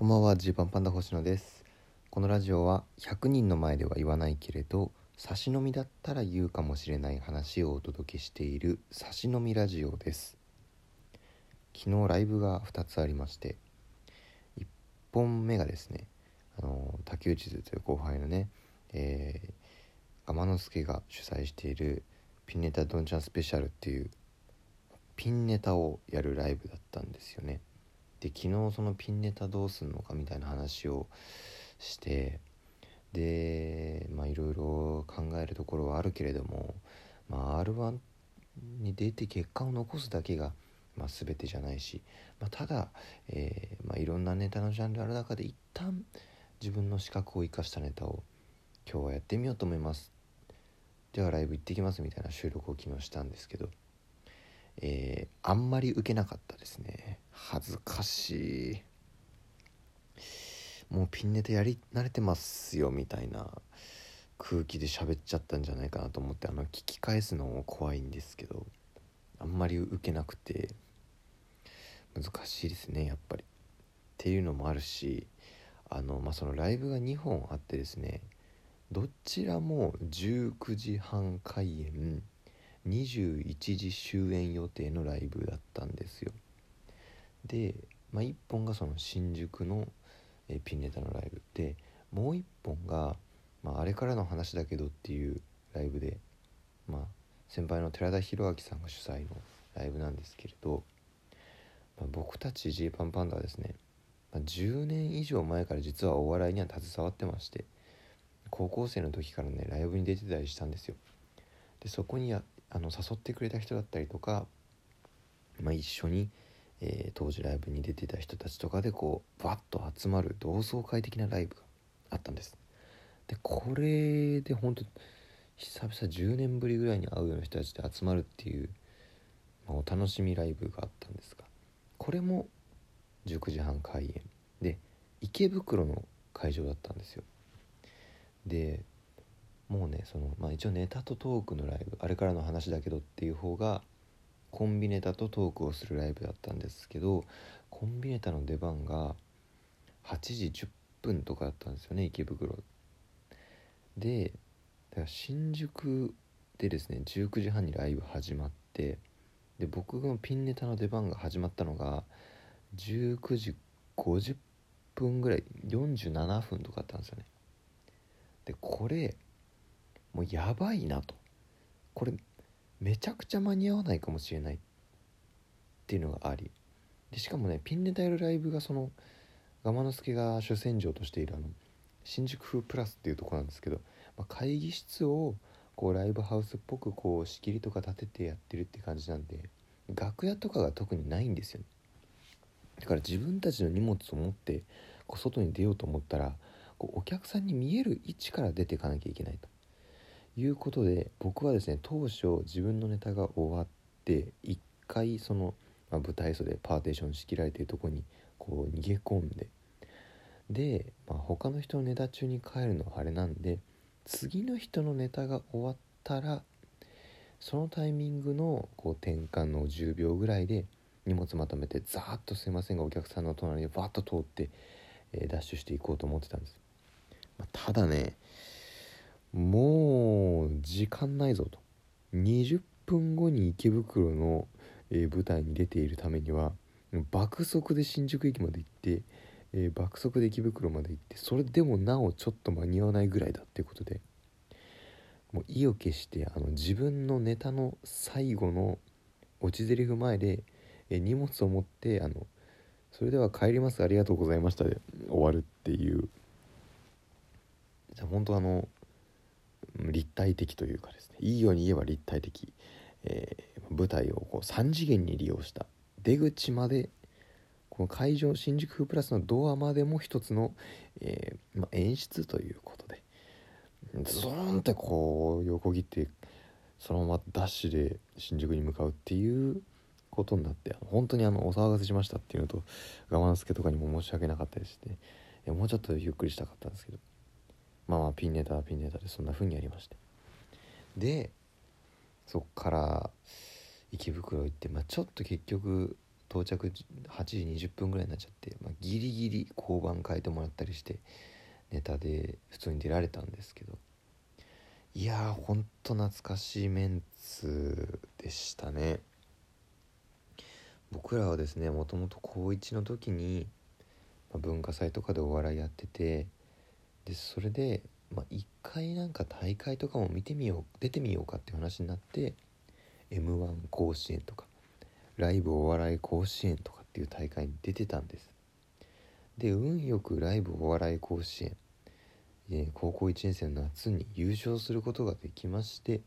こんばんはジーパンパンダ星野です。このラジオは100人の前では言わないけれど差し飲みだったら言うかもしれない話をお届けしている差し飲みラジオです。昨日ライブが2つありまして1本目がですねあの竹内図という後輩のね、えー、天之助が主催しているピンネタドンチャンスペシャルっていうピンネタをやるライブだったんですよね。で昨日そのピンネタどうすんのかみたいな話をしてでまあいろいろ考えるところはあるけれども、まあ、r 1に出て結果を残すだけが、まあ、全てじゃないし、まあ、ただ、えーまあ、いろんなネタのジャンルある中で一旦自分の資格を生かしたネタを今日はやってみようと思います。ではライブ行ってきますみたいな収録を昨日したんですけど。えー、あんまり受けなかったですね。恥ずかしい。もうピンネタやり慣れてますよみたいな。空気で喋っちゃったんじゃないかなと思ってあの聞き返すのも怖いんですけど。あんまり受けなくて。難しいですねやっぱり。っていうのもあるしあのまあそのライブが2本あってですねどちらも19時半開演21時終演予定のライブだったんですよ。で、まあ、1本がその新宿の、えピンネタのライブでもう1本が、まあ、あれからの話だけどっていうライブで、まあ、先輩の寺田裕明さんが主催のライブなんですけれど、まあ、僕たちジーパンパンダはですね、まあ、10年以上前から実はお笑いには携わってまして高校生の時からねライブに出てたりしたんですよ。でそこにやあの誘ってくれた人だったりとか、まあ、一緒に、えー、当時ライブに出てた人たちとかでこうバッと集まる同窓会的なライブがあったんです。でこれで本当久々10年ぶりぐらいに会うような人たちで集まるっていう、まあ、お楽しみライブがあったんですがこれも19時半開演で池袋の会場だったんですよ。でもうねその、まあ、一応ネタとトークのライブあれからの話だけどっていう方がコンビネタとトークをするライブだったんですけどコンビネタの出番が8時10分とかだったんですよね池袋。でだから新宿でですね19時半にライブ始まってで僕のピンネタの出番が始まったのが19時50分ぐらい47分とかあったんですよね。でこれもうやばいなと。これめちゃくちゃ間に合わないかもしれないっていうのがあり。でしかもねピンネタやるライブがそのガマノスケが主戦場としているあの新宿風プラスっていうとこなんですけど、まあ、会議室をこうライブハウスっぽくこう仕切りとか立ててやってるって感じなんで楽屋とかが特にないんですよね。だから自分たちの荷物を持ってこう外に出ようと思ったらこうお客さんに見える位置から出ていかなきゃいけないと。いうことで僕はですね当初自分のネタが終わって一回その、まあ、舞台袖パーテーション仕切られてるとこにこう逃げ込んでで、まあ、他の人のネタ中に帰るのはあれなんで次の人のネタが終わったらそのタイミングのこう転換の10秒ぐらいで荷物まとめてザーッとすいませんがお客さんの隣でバッと通って、えー、ダッシュしていこうと思ってたんです、まあ、ただねもう時間ないぞと。20分後に池袋の、えー、舞台に出ているためには爆速で新宿駅まで行って、えー、爆速で池袋まで行ってそれでもなおちょっと間に合わないぐらいだっていうことでもう意を決してあの自分のネタの最後の落ち台詞前で、えー、荷物を持ってあのそれでは帰りますありがとうございましたで終わるっていう。じゃあ本当あの立体的というかですねいいように言えば立体的、えー、舞台をこう3次元に利用した出口までこの会場新宿風プラスのドアまでも一つの、えー、ま、演出ということでズーンってこう横切ってそのままダッシュで新宿に向かうっていうことになって本当にあのお騒がせしましたっていうのと我慢助とかにも申し訳なかったですねもうちょっとゆっくりしたかったんですけどまあまあピンネタはピンネタでそんな風にやりまして。でそっから池袋行って、まあ、ちょっと結局到着8時20分ぐらいになっちゃって、まあ、ギリギリ交番変えてもらったりしてネタで普通に出られたんですけど。いやーほんと懐かしいメンツでしたね。僕らはですねもともと高1の時に、ま、文化祭とかでお笑いやっててでそれで、まあ、一回なんか大会とかも見てみよう出てみようかっていう話になって m 1甲子園とかライブお笑い甲子園とかっていう大会に出てたんです。で運よくライブお笑い甲子園え高校1年生の夏に優勝することができまして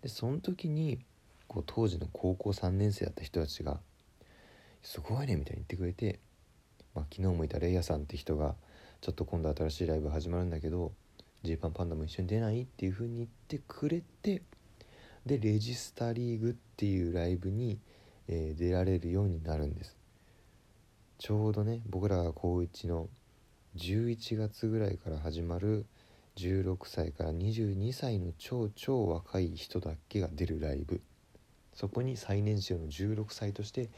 でその時にこう当時の高校3年生だった人たちが「すごいね」みたいに言ってくれて、まあ、昨日もいたレイヤさんって人が「ちょっと今度新しいライブ始まるんだけどジーパンパンダも一緒に出ない?」っていう風に言ってくれてでレジスタリーグっていうライブに、えー、出られるようになるんですちょうどね僕らが高1の11月ぐらいから始まる16歳から22歳の超超若い人だけが出るライブそこに最年少の16歳として、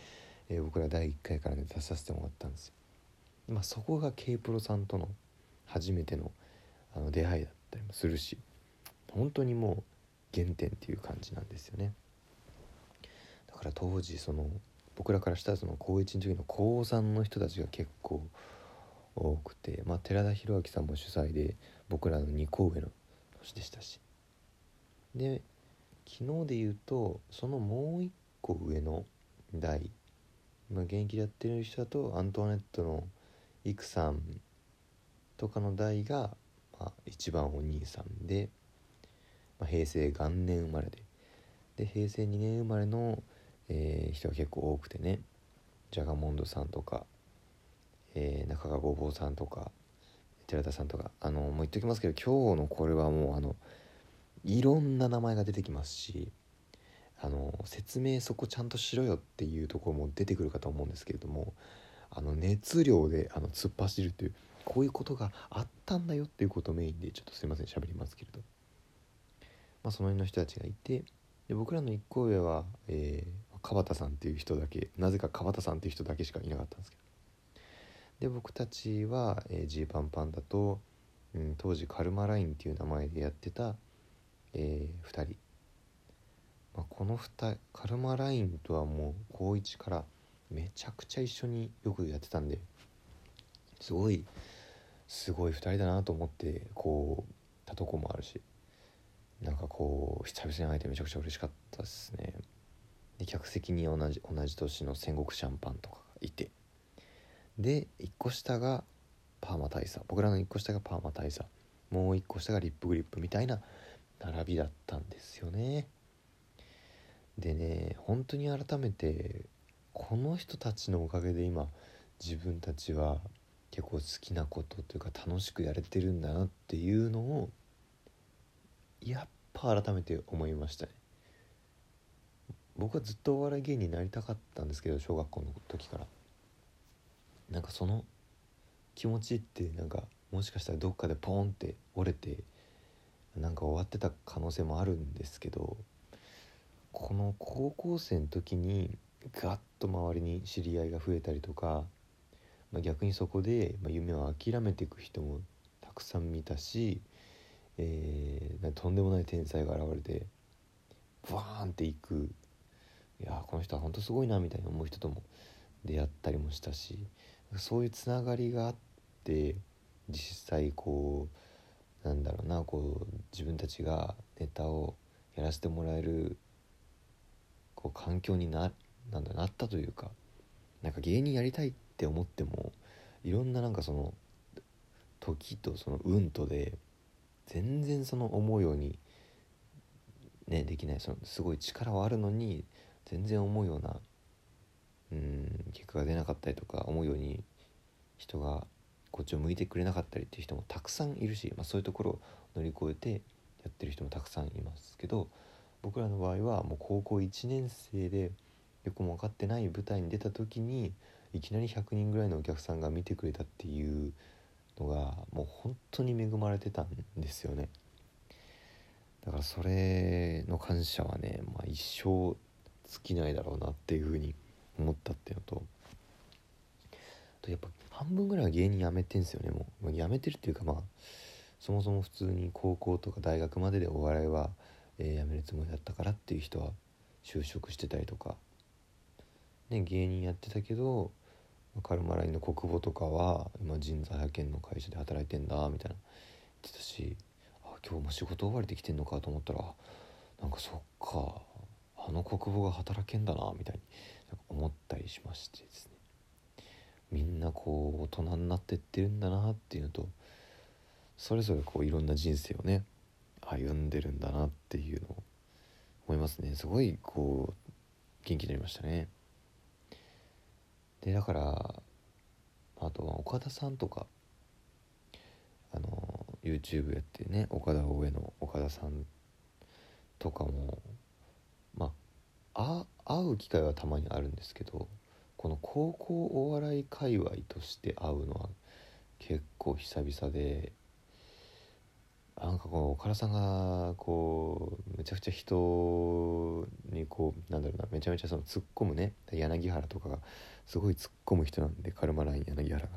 えー、僕ら第1回からね出させてもらったんですよ。まあ、そこが K プロさんとの初めてのあの出会いだったりもするし本当にもう原点っていう感じなんですよね。だから当時その僕らからしたらその高1の時の高3の人たちが結構多くて、まあ、寺田裕明さんも主催で僕らの2個上の年でしたしで昨日で言うとそのもう1個上の代、まあ、現役でやってる人だとアントワネットのイクさんとかの代が、まあ、一番お兄さんで、まあ、平成元年生まれで。で平成2年生まれの、えー、人が結構多くてね。ジャガモンドさんとかえー、中川ごぼうさんとか寺田さんとかあのもう言っときますけど今日のこれはもうあのいろんな名前が出てきますしあの説明そこちゃんとしろよっていうところも出てくるかと思うんですけれどもあの熱量であの突っ走るというこういうことがあったんだよっていうことをメインでちょっとすいません喋りますけれど、まあ、その辺の人たちがいてで僕らの1個上は、えー、川田さんっていう人だけなぜか川田さんっていう人だけしかいなかったんですけど。で僕たちはジー、パンパンダと、うん、当時カルマラインっていう名前でやってた、えー、2人、まあ、この2人カルマラインとはもう高1からめちゃくちゃ一緒によくやってたんですごいすごい2人だなと思ってこうたとこもあるしなんかこう久々に会えてめちゃくちゃ嬉しかったですね。で客席に同じ同じ年の戦国シャンパンとかがいてで1個下がパーマ大佐。僕らの1個下がパーマ大佐。もう1個下がリップグリップみたいな並びだったんですよね。でね本当に改めてこの人たちのおかげで今自分たちは結構好きなことというか楽しくやれてるんだなっていうのをやっぱ改めて思いましたね。僕はずっとお笑い芸人になりたかったんですけど小学校の時から。なんかその気持ちってなんかもしかしたらどっかでポーンって折れてなんか終わってた可能性もあるんですけどこの高校生の時にガッと周りに知り合いが増えたりとか、まあ、逆にそこで、夢を諦めていく人もたくさん見たし、えー、とんでもない天才が現れてバーンっていくいやこの人は本当すごいなみたいに思う人とも出会ったりもしたしそういうつながりがあって実際こうなんだろうなこう自分たちがネタをやらせてもらえるこう環境にななんだなったというかなんか芸人やりたいって思ってもいろんななんかその時とその運とで全然その思うようにねできないそのすごい力はあるのに全然思うようなうん結果が出なかったりとか思うように人がこっちを向いてくれなかったりっていう人もたくさんいるし、まあ、そういうところを乗り越えてやってる人もたくさんいますけど僕らの場合はもう高校1年生でよくも分かってない舞台に出た時にいきなり100人ぐらいのお客さんが見てくれたっていうのがもう本当に恵まれてたんですよね。だからそれの感謝はね、まあ、一生尽きないだろうなっていうふうに思ったっていうのととやっぱ半分ぐらいは芸人辞めてんすよねもう。辞めてるっていうかまあそもそも普通に高校とか大学まででお笑いは、えー、辞めるつもりだったからっていう人は就職してたりとか、ね、芸人やってたけどカルマラインの国母とかは今人材派遣の会社で働いてんだみたいな。言ってたしあ今日も仕事終わりできてんのかと思ったらなんかそっかあの国母が働けんだなみたいに思ったりしましてですね。みんなこう大人になってってるんだなっていうのとそれぞれこういろんな人生をね歩んでるんだなっていうのを思いますね。すごいこう元気になりましたね。でだからあとは岡田さんとかあの YouTube やってね岡田大江の岡田さんとかもまあ会う機会はたまにあるんですけどこの高校お笑い界隈として会うのは結構久々でなんかこの岡田さんがこうめちゃくちゃ人にこうなんだろうなめちゃめちゃその突っ込むね柳原とかがすごい突っ込む人なんでカルマライン柳原が。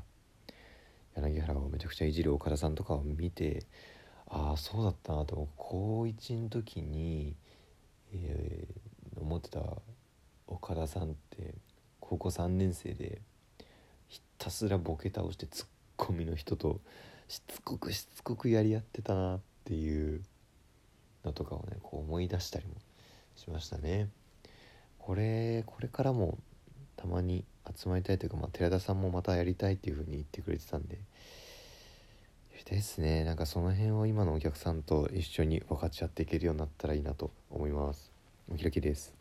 柳原をめちゃくちゃいじる岡田さんとかを見てああそうだったなと高1の時に、えー、思ってた岡田さんって高校3年生でひたすらボケ倒してツッコミの人としつこくしつこくやり合ってたなっていうのとかをねこう思い出したりもしましたね。これこれからもたまに集まりたいというか、まあ、寺田さんもまたやりたいっていう風に言ってくれてたんで。やりたいですね。なんかその辺を今のお客さんと一緒に分かち合っていけるようになったらいいなと思います。お開きです。